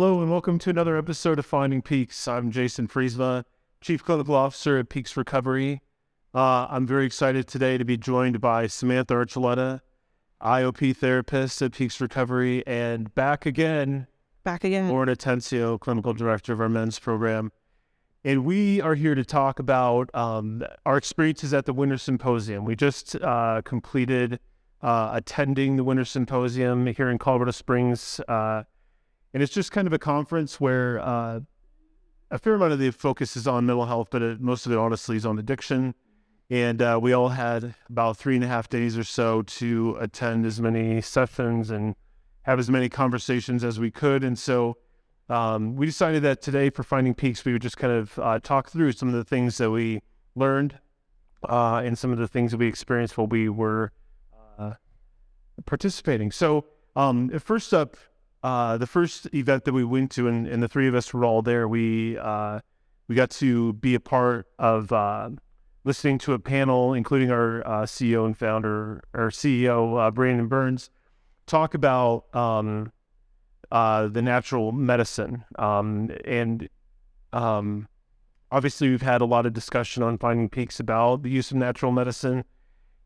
Hello and welcome to another episode of Finding Peaks. I'm Jason Friesma, Chief Clinical Officer at Peaks Recovery. Uh, I'm very excited today to be joined by Samantha Archuleta, IOP therapist at Peaks Recovery, and back again, Back again. Lauren Atencio, Clinical Director of our men's program. And we are here to talk about um, our experiences at the Winter Symposium. We just uh, completed uh, attending the Winter Symposium here in Colorado Springs. And it's just kind of a conference where uh, a fair amount of the focus is on mental health, but it, most of it honestly is on addiction. And uh, we all had about three and a half days or so to attend as many sessions and have as many conversations as we could. And so um, we decided that today for Finding Peaks, we would just kind of uh, talk through some of the things that we learned uh, and some of the things that we experienced while we were uh, participating. So, um, first up, uh, the first event that we went to, and, and, the three of us were all there, we uh, we got to be a part of uh, listening to a panel, including our CEO and founder, our CEO Brandon Burns, talk about um, uh, the natural medicine. Um, and um, obviously, we've had a lot of discussion on Finding Peaks about the use of natural medicine.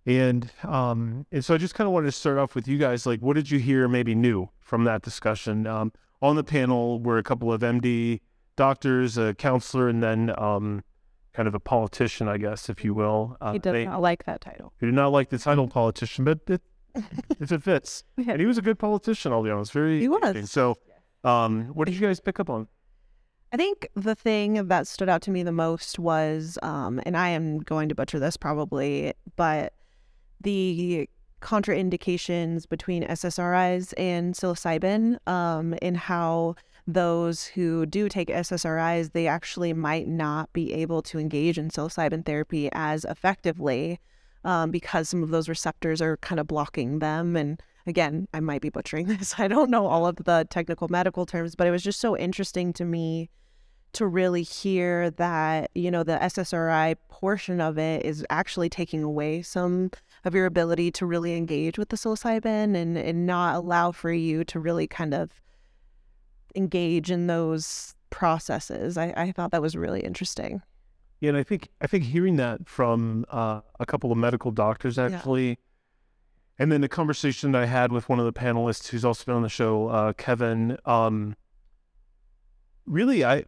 And um, and so I just kind of wanted to start off with you guys. Like, what did you hear maybe new from that discussion? Um, on the panel were a couple of MD doctors, a counselor, and then um, kind of a politician, I guess, if you will. Uh, he does they, not like that title. He did not like the title politician, but it, if it fits. Yeah. And he was a good politician, I'll be honest. Very he was. So, um, what did you guys pick up on? I think the thing that stood out to me the most was, um, and I am going to butcher this probably, but the contraindications between SSRIs and psilocybin, um, and how those who do take SSRIs, they actually might not be able to engage in psilocybin therapy as effectively um, because some of those receptors are kind of blocking them. And again, I might be butchering this. I don't know all of the technical medical terms, but it was just so interesting to me to really hear that, you know, the SSRI portion of it is actually taking away some of your ability to really engage with the psilocybin and, and not allow for you to really kind of engage in those processes. I, I thought that was really interesting. Yeah, and I think I think hearing that from uh, a couple of medical doctors actually, yeah. and then the conversation that I had with one of the panelists who's also been on the show, uh, Kevin. Um, really, I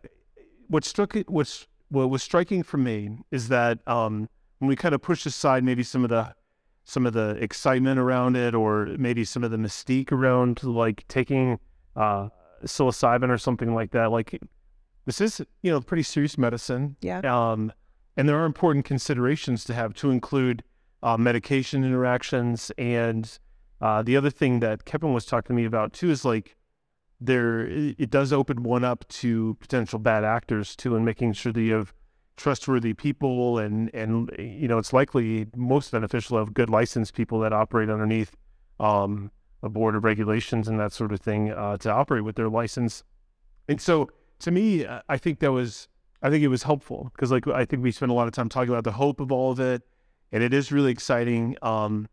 what struck it what's what was striking for me is that um, when we kind of push aside maybe some of the some of the excitement around it, or maybe some of the mystique around like taking uh, psilocybin or something like that, like this is you know pretty serious medicine. Yeah. Um, and there are important considerations to have to include uh, medication interactions and uh, the other thing that Kevin was talking to me about too is like there it does open one up to potential bad actors too and making sure that you have trustworthy people and and you know it's likely most beneficial of good licensed people that operate underneath um, a board of regulations and that sort of thing uh, to operate with their license and so to me, uh, I think that was, I think it was helpful because like I think we spent a lot of time talking about the hope of all of it, and it is really exciting. Um,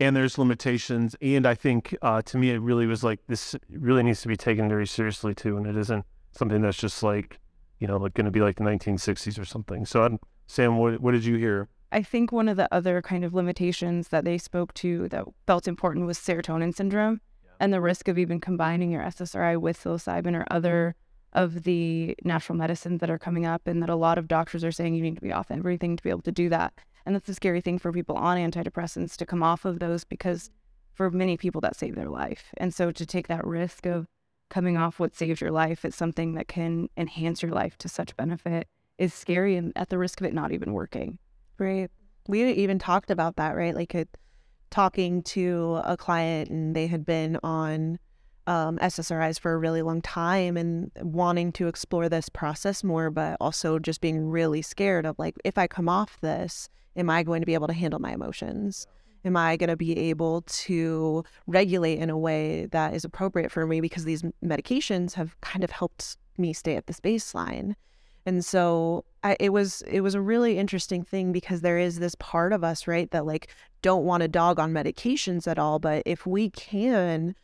and there's limitations, and I think uh, to me it really was like this really needs to be taken very seriously too, and it isn't something that's just like you know like going to be like the 1960s or something. So, I'm, Sam, what what did you hear? I think one of the other kind of limitations that they spoke to that felt important was serotonin syndrome yeah. and the risk of even combining your SSRI with psilocybin or other of the natural medicines that are coming up and that a lot of doctors are saying you need to be off everything to be able to do that. And that's a scary thing for people on antidepressants to come off of those because for many people that saved their life. And so to take that risk of coming off what saved your life, it's something that can enhance your life to such benefit is scary and at the risk of it not even working. Right. We even talked about that, right? Like a, talking to a client and they had been on um, SSRIs for a really long time and wanting to explore this process more, but also just being really scared of like, if I come off this, am I going to be able to handle my emotions? Am I going to be able to regulate in a way that is appropriate for me? Because these medications have kind of helped me stay at this baseline. And so I, it was it was a really interesting thing because there is this part of us, right, that like don't want a dog on medications at all. But if we can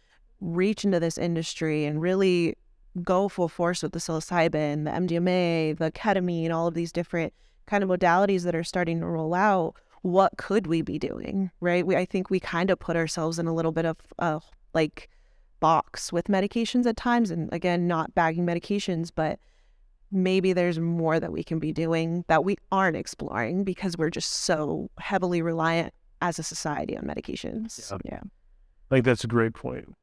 reach into this industry and really go full force with the psilocybin, the MDMA, the ketamine, all of these different kind of modalities that are starting to roll out, what could we be doing? Right? We I think we kind of put ourselves in a little bit of a like box with medications at times and again not bagging medications, but maybe there's more that we can be doing that we aren't exploring because we're just so heavily reliant as a society on medications. Yeah. yeah. I think that's a great point.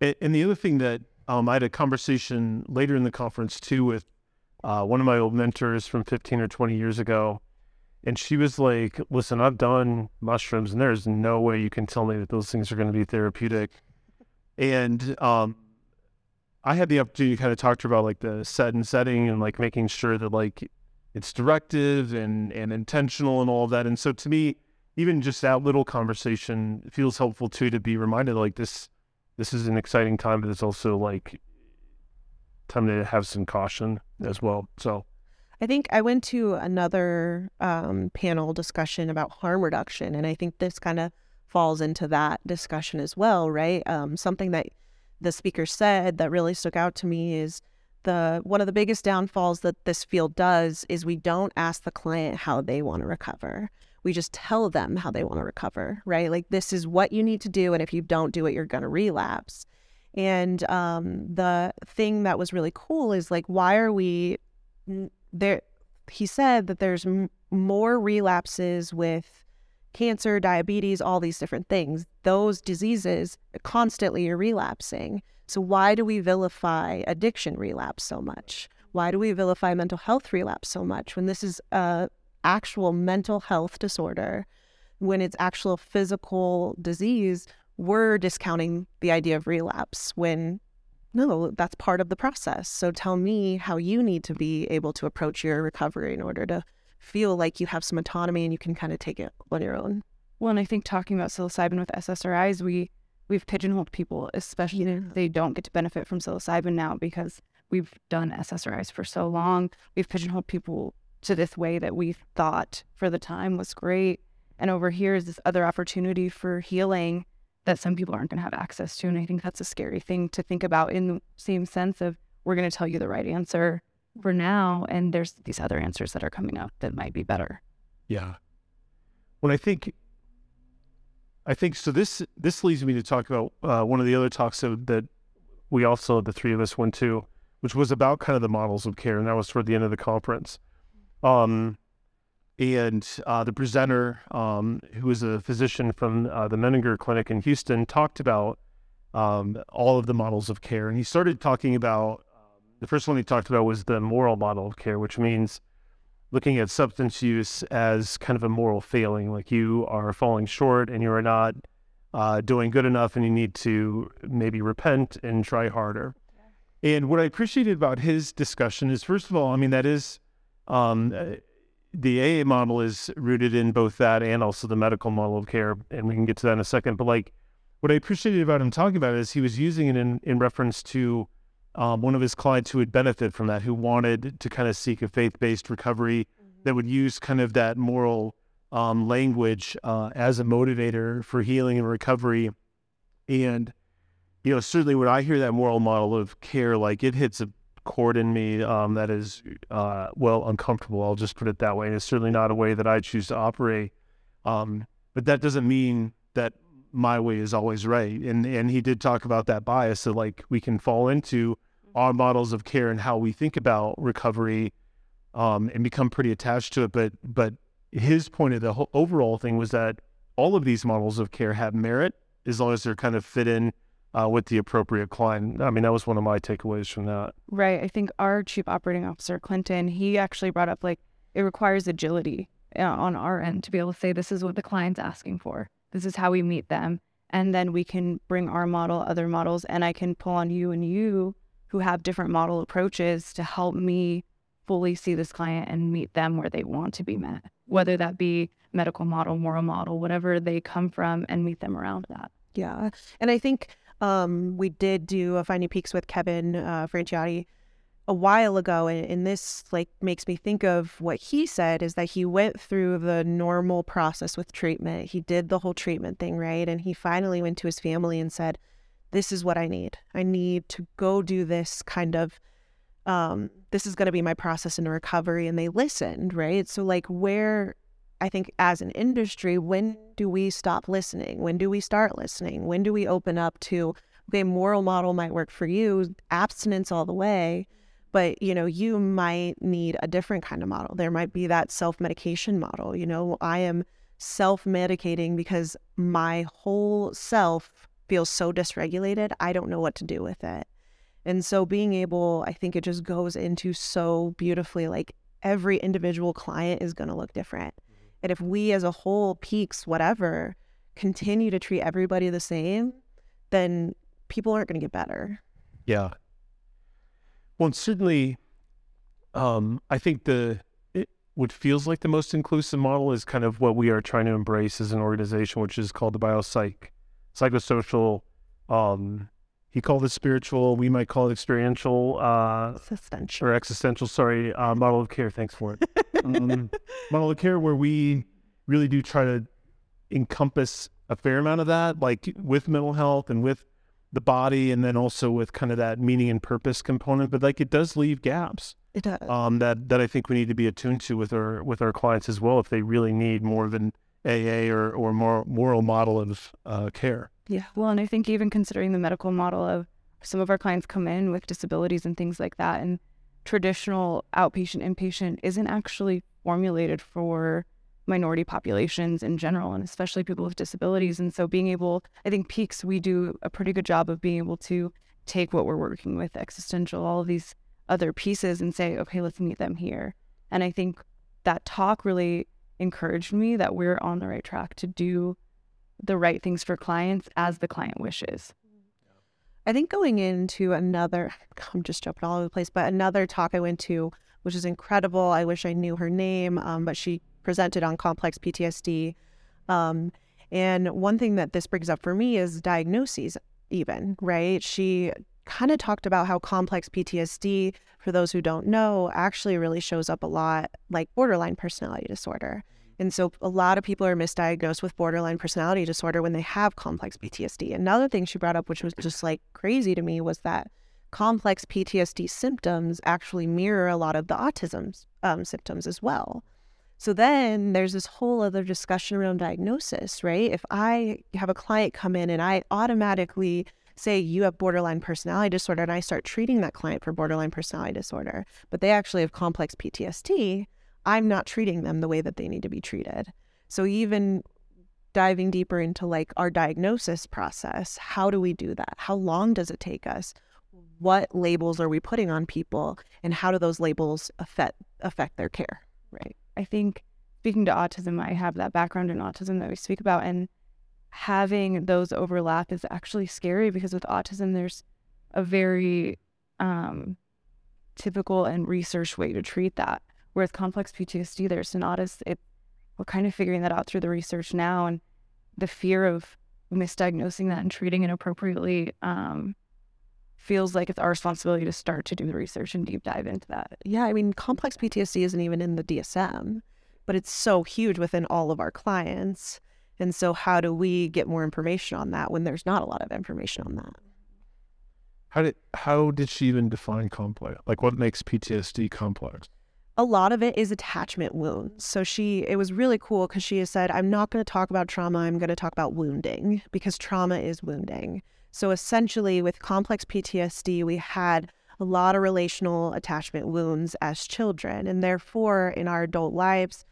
And, and the other thing that um, I had a conversation later in the conference too with uh, one of my old mentors from 15 or 20 years ago. And she was like, listen, I've done mushrooms and there's no way you can tell me that those things are going to be therapeutic. And um, I had the opportunity to kind of talk to her about like the set and setting and like making sure that like it's directive and, and intentional and all of that. And so to me, even just that little conversation feels helpful too to be reminded like this this is an exciting time, but it's also like time to have some caution as well. So I think I went to another um, panel discussion about harm reduction, and I think this kind of falls into that discussion as well, right? Um, something that the speaker said that really stuck out to me is the one of the biggest downfalls that this field does is we don't ask the client how they want to recover. We just tell them how they want to recover, right? Like this is what you need to do, and if you don't do it, you're going to relapse. And um, the thing that was really cool is like, why are we there? He said that there's m- more relapses with cancer, diabetes, all these different things. Those diseases constantly are relapsing. So why do we vilify addiction relapse so much? Why do we vilify mental health relapse so much when this is a actual mental health disorder? When it's actual physical disease, we're discounting the idea of relapse when no, that's part of the process. So tell me how you need to be able to approach your recovery in order to feel like you have some autonomy and you can kind of take it on your own. Well, and I think talking about psilocybin with SSRIs, we we've pigeonholed people, especially Yeah. they don't get to benefit from psilocybin now because we've done SSRIs for so long. We've pigeonholed people to this way that we thought for the time was great. And over here is this other opportunity for healing that some people aren't going to have access to. And I think that's a scary thing to think about in the same sense of we're going to tell you the right answer for now. And there's these other answers that are coming up that might be better. Yeah. Well, I think, I think so. This this leads me to talk about uh, one of the other talks that, we also the three of us went to, which was about kind of the models of care, and that was toward the end of the conference. Um, and uh, the presenter, um, who was a physician from uh, the Menninger Clinic in Houston, talked about um, all of the models of care, and he started talking about the first one he talked about was the moral model of care, which means looking at substance use as kind of a moral failing, like you are falling short and you are not uh, doing good enough and you need to maybe repent and try harder. And what I appreciated about his discussion is, first of all, I mean, that is um, uh, the AA model is rooted in both that and also the medical model of care. And we can get to that in a second. But like what I appreciated about him talking about is he was using it in, in reference to um, one of his clients who would benefit from that, who wanted to kind of seek a faith based recovery that would use kind of that moral um, language uh, as a motivator for healing and recovery. And, you know, certainly when I hear that moral model of care, like it hits a chord in me um, that is, uh, well, uncomfortable. I'll just put it that way. And it's certainly not a way that I choose to operate. Um, but that doesn't mean that my way is always right. And and he did talk about that bias that like we can fall into our models of care and how we think about recovery um, and become pretty attached to it. But but his point of the whole overall thing was that all of these models of care have merit as long as they're kind of fit in uh, with the appropriate client. I mean, that was one of my takeaways from that. Right. I think our chief operating officer, Clinton, he actually brought up like it requires agility uh, on our end to be able to say, this is what the client's asking for. This is how we meet them. And then we can bring our model, other models, and I can pull on you and you who have different model approaches to help me fully see this client and meet them where they want to be met, whether that be medical model, moral model, whatever they come from, and meet them around that. Yeah. And I think um, we did do a Finding Peaks with Kevin uh, Franciotti a while ago. And, and this like makes me think of what he said is that he went through the normal process with treatment. He did the whole treatment thing, right? And he finally went to his family and said, this is what I need. I need to go do this kind of um this is going to be my process into recovery and they listened, right? So like where I think as an industry, when do we stop listening? When do we start listening? When do we open up to okay, moral model might work for you, abstinence all the way, but you know, you might need a different kind of model. There might be that self-medication model, you know, I am self-medicating because my whole self feels so dysregulated, I don't know what to do with it. And so being able, I think it just goes into so beautifully like every individual client is going to look different. And if we as a whole, peaks, whatever, continue to treat everybody the same, then people aren't going to get better. Yeah. Well, certainly, um, I think the it, what feels like the most inclusive model is kind of what we are trying to embrace as an organization, which is called the biopsych, psychosocial. Um, he called it spiritual. We might call it experiential uh, Existential. or existential. Sorry, uh, model of care. Thanks for it. um, model of care where we really do try to encompass a fair amount of that, like with mental health and with the body, and then also with kind of that meaning and purpose component. But like it does leave gaps It does. um, that that I think we need to be attuned to with our with our clients as well if they really need more of an AA or or more moral model of uh, care. yeah. Well, and I think even considering the medical model of some of our clients come in with disabilities and things like that, and traditional outpatient inpatient isn't actually formulated for minority populations in general, and especially people with disabilities. And so, being able, I think Peaks, we do a pretty good job of being able to take what we're working with, existential, all of these other pieces, and say, okay, let's meet them here. And I think that talk really encouraged me that we're on the right track to do the right things for clients as the client wishes. I think going into another, I'm just jumping all over the place, but another talk I went to, which is incredible. I wish I knew her name, um, but she presented on complex PTSD. Um, and one thing that this brings up for me is diagnoses, even, right? She kind of talked about how complex PTSD, for those who don't know, actually really shows up a lot like borderline personality disorder. And so a lot of people are misdiagnosed with borderline personality disorder when they have complex PTSD. Another thing she brought up, which was just like crazy to me, was that complex PTSD symptoms actually mirror a lot of the autism um, symptoms as well. So then there's this whole other discussion around diagnosis, right? If I have a client come in and I automatically say you have borderline personality disorder and I start treating that client for borderline personality disorder, but they actually have complex PTSD, I'm not treating them the way that they need to be treated. So even diving deeper into like our diagnosis process, how do we do that? How long does it take us? What labels are we putting on people and how do those labels affect affect their care? Right. I think speaking to autism, I have that background in autism that we speak about, and having those overlap is actually scary because with autism, there's a very um, typical and research way to treat that. Whereas complex PTSD, there's an autism. It, we're kind of figuring that out through the research now, and the fear of misdiagnosing that and treating it appropriately um, feels like it's our responsibility to start to do the research and deep dive into that. Yeah, I mean, complex PTSD isn't even in the DSM, but it's so huge within all of our clients. And so, how do we get more information on that when there's not a lot of information on that? How did how did she even define complex? Like what makes PTSD complex? a lot of it is attachment wounds. So she, it was really cool because she has said, I'm not going to talk about trauma. I'm going to talk about wounding because trauma is wounding. So essentially, with complex PTSD, we had a lot of relational attachment wounds as children. And therefore, in our adult lives,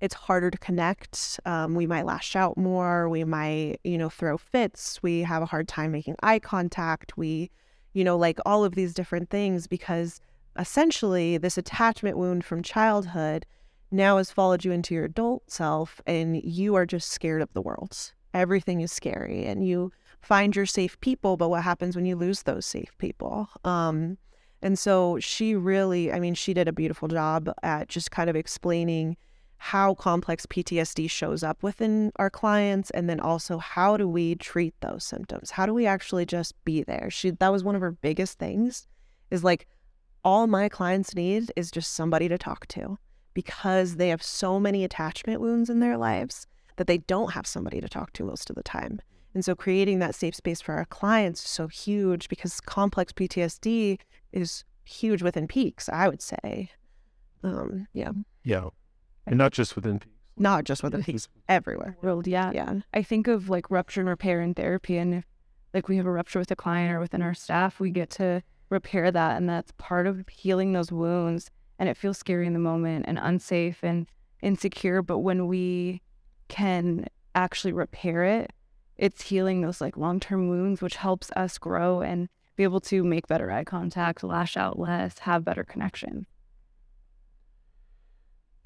it's harder to connect. Um, we might lash out more. We might, you know, throw fits. We have a hard time making eye contact. We, you know, like all of these different things because essentially this attachment wound from childhood now has followed you into your adult self and you are just scared of the world. Everything is scary and you find your safe people, but what happens when you lose those safe people? Um, and so she really, I mean, she did a beautiful job at just kind of explaining how complex PTSD shows up within our clients and then also how do we treat those symptoms? How do we actually just be there? She that was one of her biggest things is like all my clients need is just somebody to talk to because they have so many attachment wounds in their lives that they don't have somebody to talk to most of the time. And so creating that safe space for our clients is so huge because complex PTSD is huge within peaks, I would say. Um, yeah. Yeah. And not just within peaks. Not just within peaks, everywhere. World, yeah. Yeah. I think of like rupture and repair in therapy, and if like we have a rupture with a client or within our staff, we get to repair that, and that's part of healing those wounds. And it feels scary in the moment and unsafe and insecure, but when we can actually repair it, it's healing those like long term wounds, which helps us grow and be able to make better eye contact, lash out less, have better connection.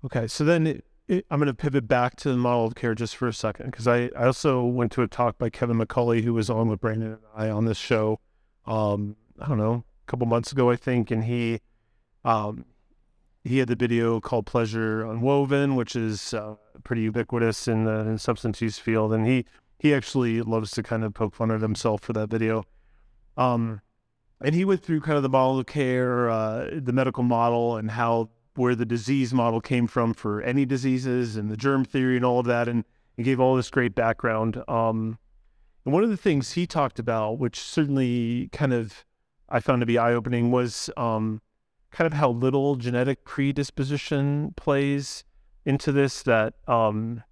Okay, so then it, it, I'm going to pivot back to the model of care just for a second because I, I also went to a talk by Kevin McCauley who was on with Brandon and I on this show. Um, I don't know, a couple months ago I think, and he um, he had the video called "Pleasure Unwoven," which is uh, pretty ubiquitous in the in substance use field, and he he actually loves to kind of poke fun at himself for that video. Um, and he went through kind of the model of care, uh, the medical model, and how where the disease model came from for any diseases and the germ theory and all of that. And he gave all this great background. Um, and one of the things he talked about, which certainly kind of I found to be eye opening, was um, kind of how little genetic predisposition plays into this. That um,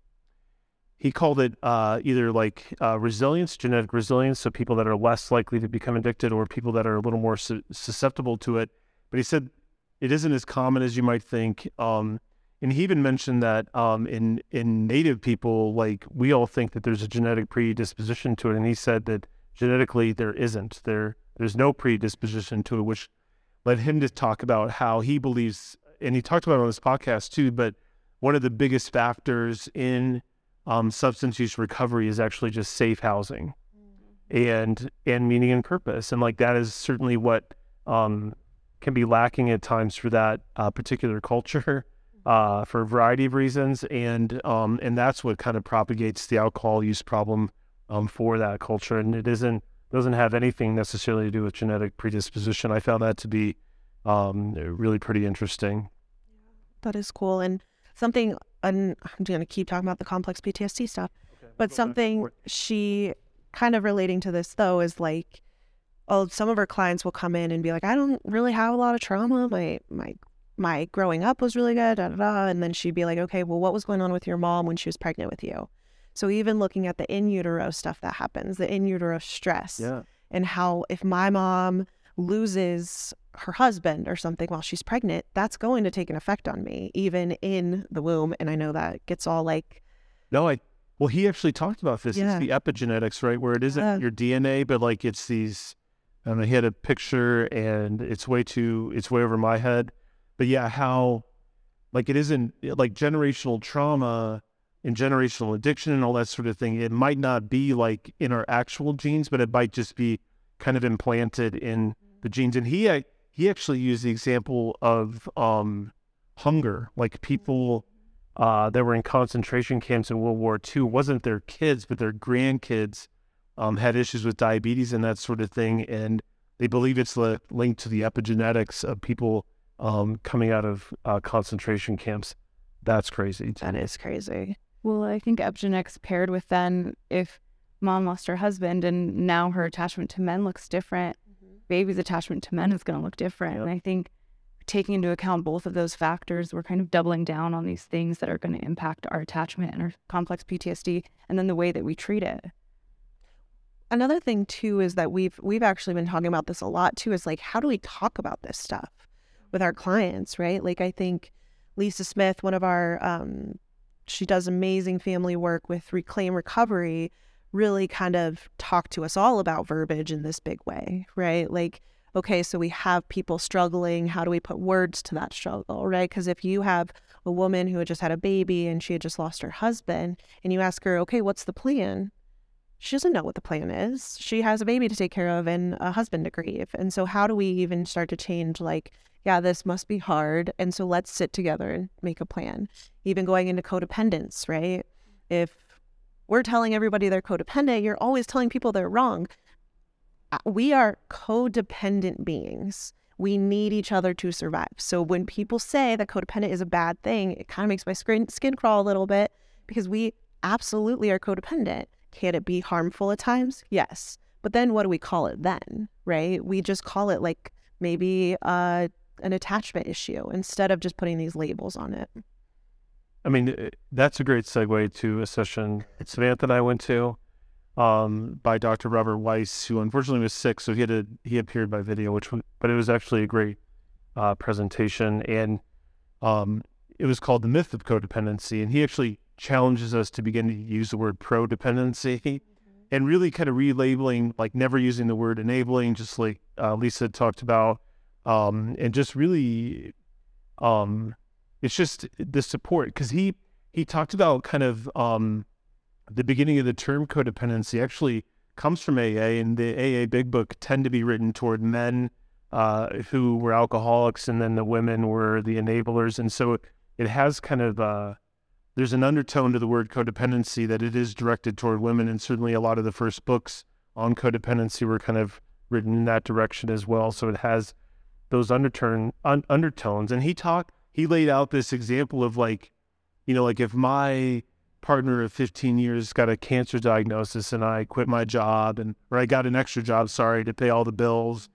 he called it uh, either like uh, resilience, genetic resilience, so people that are less likely to become addicted or people that are a little more su- susceptible to it. But he said it isn't as common as you might think. Um, and he even mentioned that um, in in native people, like we all think that there's a genetic predisposition to it, and he said that genetically there isn't. There there's no predisposition to it, which led him to talk about how he believes, and he talked about it on this podcast too. But one of the biggest factors in um, substance use recovery is actually just safe housing, and and meaning and purpose, and like that is certainly what um, can be lacking at times for that uh, particular culture uh, for a variety of reasons, and um, and that's what kind of propagates the alcohol use problem um, for that culture, and it isn't doesn't have anything necessarily to do with genetic predisposition. I found that to be um, really pretty interesting. That is cool. And something, and I'm going to keep talking about the complex PTSD stuff, but something she kind of relating to this though is like, oh, some of her clients will come in and be like, I don't really have a lot of trauma. My, my, my growing up was really good, da, da, da. And then she'd be like, okay, well, what was going on with your mom when she was pregnant with you? So even looking at the in utero stuff that happens, the in utero stress, Yeah. and how if my mom loses her husband or something while she's pregnant, that's going to take an effect on me, even in the womb. And I know that gets all like, No, I. Well, he actually talked about this. Yeah. It's the epigenetics, right? Where it isn't Yeah. your DNA, but like it's these. Don't. He had a picture, and it's way too. It's way over my head. But yeah, how, like it isn't like generational trauma and generational addiction and all that sort of thing. It might not be like in our actual genes, but it might just be kind of implanted in the genes. And he he actually used the example of um, hunger, like people uh, that were in concentration camps in World War II wasn't their kids, but their grandkids um, had issues with diabetes and that sort of thing, and they believe it's li- linked to the epigenetics of people um, coming out of uh, concentration camps. That's crazy. that is crazy. Well, I think epigenetics paired with then if mom lost her husband and now her attachment to men looks different, baby's attachment to men is going to look different. And I think taking into account both of those factors, we're kind of doubling down on these things that are going to impact our attachment and our complex PTSD and then the way that we treat it. Another thing too is that we've we've actually been talking about this a lot too. Is like how do we talk about this stuff with our clients, right? Like I think Lisa Smith, one of our, um, she does amazing family work with Reclaim Recovery, really kind of talked to us all about verbiage in this big way, right? Like, okay, so we have people struggling. How do we put words to that struggle, right? Because if you have a woman who had just had a baby and she had just lost her husband, and you ask her, okay, what's the plan? She doesn't know what the plan is. She has a baby to take care of and a husband to grieve. And so, how do we even start to change, like, yeah, this must be hard. And so let's sit together and make a plan. Even going into codependence, right? If we're telling everybody they're codependent, you're always telling people they're wrong. Uh, We are codependent beings. We need each other to survive. So when people say that codependent is a bad thing, it kind of makes my skin, skin crawl a little bit because we absolutely are codependent. Can it be harmful at times? Yes. But then what do we call it then, right? We just call it like maybe uh, an attachment issue instead of just putting these labels on it. I mean, uh, that's a great segue to a session that Samantha and I went to um, by Dr. Robert Weiss, who unfortunately was sick, so he had to, he appeared by video, which but it was actually a great uh, presentation, and um, it was called the myth of codependency, and he actually challenges us to begin to use the word pro-dependency mm-hmm. and really kind of relabeling, like never using the word enabling, just like uh, Lisa talked about, um, and just really, um, it's just the support because he he talked about kind of um, the beginning of the term codependency actually comes from AA, and the AA Big Book tend to be written toward men uh, who were alcoholics, and then the women were the enablers, and so it has kind of uh, there's an undertone to the word codependency that it is directed toward women, and certainly a lot of the first books on codependency were kind of written in that direction as well. So it has those un- undertones, and he talked, he laid out this example of like, you know, like if my partner of 15 years got a cancer diagnosis and I quit my job and or I got an extra job, sorry, to pay all the bills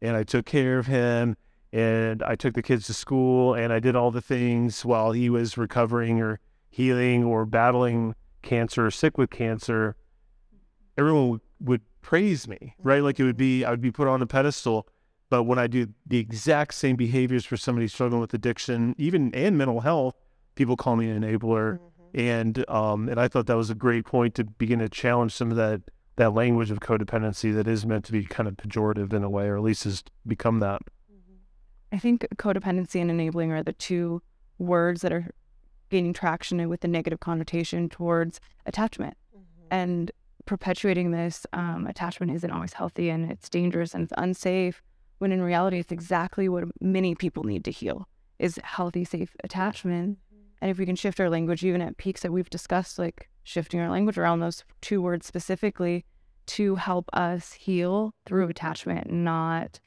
and I took care of him and I took the kids to school and I did all the things while he was recovering or healing or battling cancer or sick with cancer, everyone would, would praise me, right? Like it would be, I would be put on a pedestal. But when I do the exact same behaviors for somebody struggling with addiction, even and mental health, people call me an enabler. Mm-hmm and um, and I thought that was a great point to begin to challenge some of that that language of codependency that is meant to be kind of pejorative in a way, or at least has become that. Mm-hmm. I think codependency and enabling are the two words that are gaining traction with the negative connotation towards attachment, mm-hmm. and perpetuating this um, attachment isn't always healthy and it's dangerous and it's unsafe. When in reality, it's exactly what many people need to heal is healthy, safe attachment and if we can shift our language, even at peaks that we've discussed, like shifting our language around those two words specifically to help us heal through attachment, not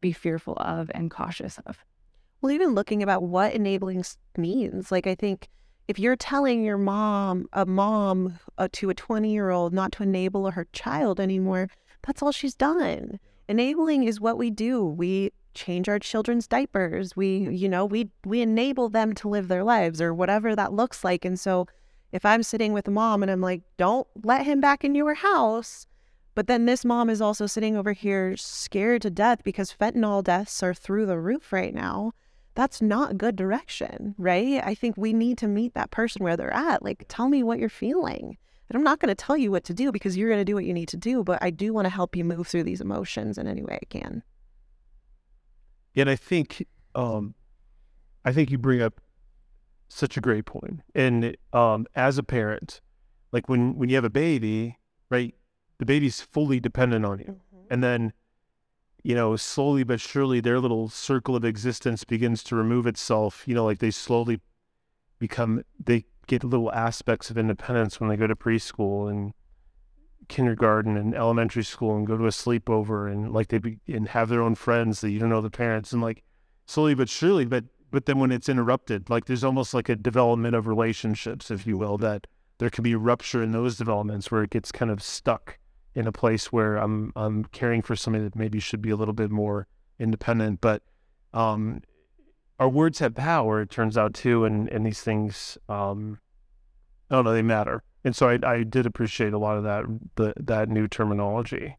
be fearful of and cautious of. Well, even looking about what enabling means, like I think if you're telling your mom, a mom uh, to a 20 year old not to enable her child anymore, that's all she's done. Enabling is what we do. We change our children's diapers. We, you know, we we enable them to live their lives or whatever that looks like. And so if I'm sitting with a mom and I'm like, "Don't let him back in your house," but then this mom is also sitting over here scared to death because fentanyl deaths are through the roof right now. That's not good direction, right? I think we need to meet that person where they're at. Like, tell me what you're feeling. And I'm not going to tell you what to do because you're going to do what you need to do, but I do want to help you move through these emotions in any way I can. And I think, um, I think you bring up such a great point. And um, as a parent, like when when you have a baby, right, the baby's fully dependent on you, mm-hmm. and then, you know, slowly but surely, their little circle of existence begins to remove itself. You know, like they slowly become they get little aspects of independence when they go to preschool and kindergarten and elementary school and go to a sleepover and like they be and have their own friends that you don't know the parents and like slowly but surely but but then when it's interrupted like there's almost like a development of relationships if you will that there can be rupture in those developments where it gets kind of stuck in a place where I'm I'm caring for somebody that maybe should be a little bit more independent but um our words have power it turns out too and and these things um I don't know they matter and so I, I did appreciate a lot of that the, that new terminology.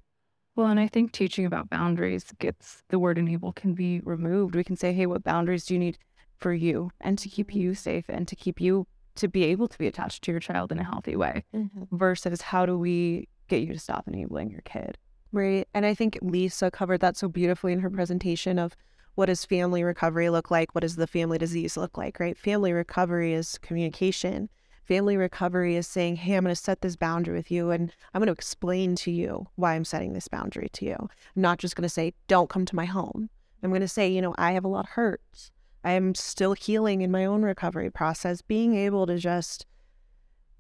Well, and I think teaching about boundaries gets the word enable can be removed. We can say, hey, what boundaries do you need for you and to keep you safe and to keep you to be able to be attached to your child in a healthy way mm-hmm. versus how do we get you to stop enabling your kid? Right. And I think Lisa covered that so beautifully in her presentation of what does family recovery look like? What does the family disease look like, right? Family recovery is communication Family recovery is saying, hey, I'm going to set this boundary with you and I'm going to explain to you why I'm setting this boundary to you. I'm not just going to say, don't come to my home. I'm going to say, you know, I have a lot of hurts. I am still healing in my own recovery process. Being able to just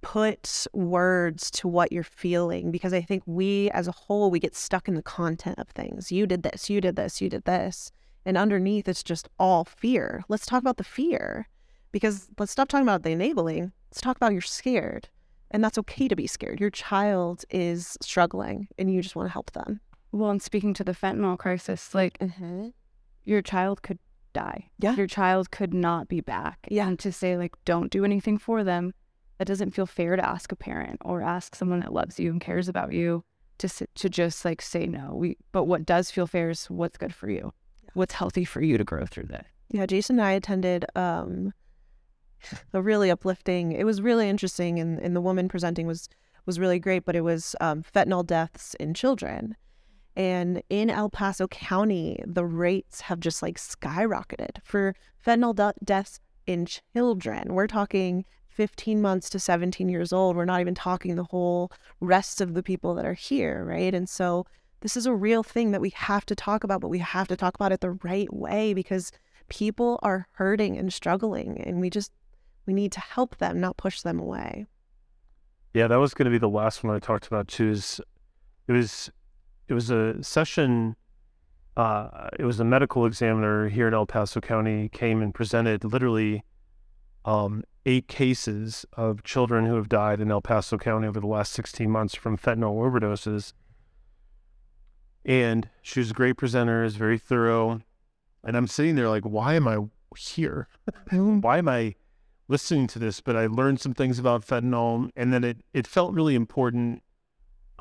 put words to what you're feeling because I think we as a whole, we get stuck in the content of things. You did this, you did this, you did this. And underneath, it's just all fear. Let's talk about the fear because let's stop talking about the enabling. Let's talk about you're scared. And that's okay to be scared. Your child is struggling and you just want to help them. Well, and speaking to the fentanyl crisis, like Mm-hmm. your child could die. Yeah. Your child could not be back. Yeah. And to say, like, don't do anything for them, that doesn't feel fair to ask a parent or ask someone that loves you and cares about you to, to just like say no. We, but what does feel fair is what's good for you, what's healthy for you to grow through that. Yeah, Jason and I attended um, a really uplifting. It was really interesting, and, and the woman presenting was was really great. But it was um, fentanyl deaths in children, and in El Paso County, the rates have just like skyrocketed for fentanyl de- deaths in children. We're talking 15 months to 17 years old. We're not even talking the whole rest of the people that are here, right? And so this is a real thing that we have to talk about, but we have to talk about it the right way because people are hurting and struggling and we just we need to help them not push them away Yeah, that was going to be the last one I talked about too. Is it was it was a session. Uh, it was a medical examiner here in El Paso County came and presented literally um, eight cases of children who have died in El Paso County over the last 16 months from fentanyl overdoses. And she was a great presenter, is very thorough. And I'm sitting there like, why am I here? why am I listening to this? But I learned some things about fentanyl, and then it it felt really important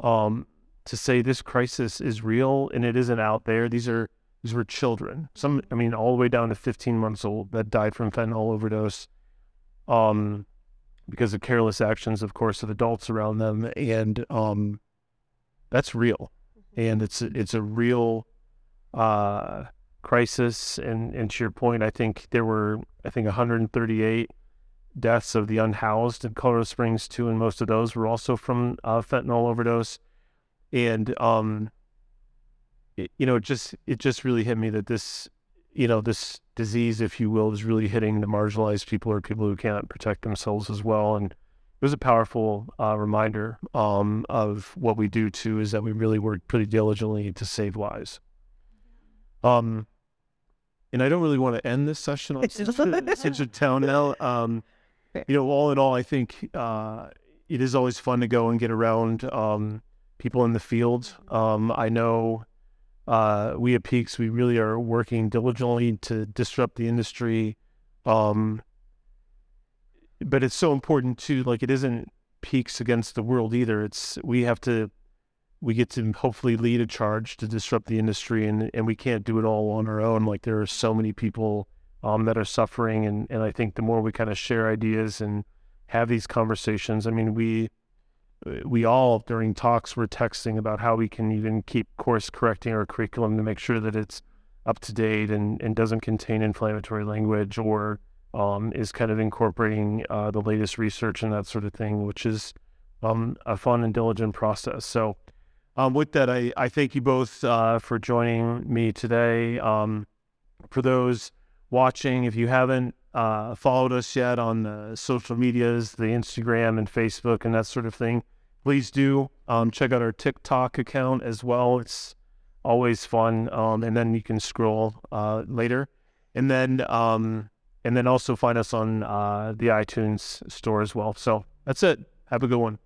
um, to say this crisis is real and it isn't out there. These are these were children. Some, I mean, all the way down to 15 months old that died from fentanyl overdose, um, because of careless actions, of course, of adults around them, and um, that's real, and it's a- it's a real uh, crisis. And and to your point, I think there were I think 138 deaths of the unhoused in Colorado Springs too, and most of those were also from uh, fentanyl overdose. And um, it, you know, it just it just really hit me that this, you know, this disease, if you will, is really hitting the marginalized people or people who can't protect themselves as well. And it was a powerful uh, reminder um, of what we do too, is that we really work pretty diligently to save lives. Um, and I don't really want to end this session on such a, now. Um, you know, all in all, I think uh, it is always fun to go and get around um, people in the field. Um, I know uh, we at Peaks, we really are working diligently to disrupt the industry. Um, but it's so important too. Like it isn't Peaks against the world either. It's we have to we get to hopefully lead a charge to disrupt the industry and and we can't do it all on our own like there are so many people um, that are suffering and and I think the more we kind of share ideas and have these conversations I mean we we all during talks were texting about how we can even keep course correcting our curriculum to make sure that it's up to date and, and doesn't contain inflammatory language or um, is kind of incorporating uh, the latest research and that sort of thing, which is um, a fun and diligent process. So, um, with that, I, I thank you both uh, for joining me today. Um, for those watching, if you haven't uh, followed us yet on the social medias, the Instagram and Facebook and that sort of thing, please do um, check out our TikTok account as well. It's always fun, um, and then you can scroll uh, later, and then um, and then also find us on uh, the iTunes store as well. So that's it. Have a good one.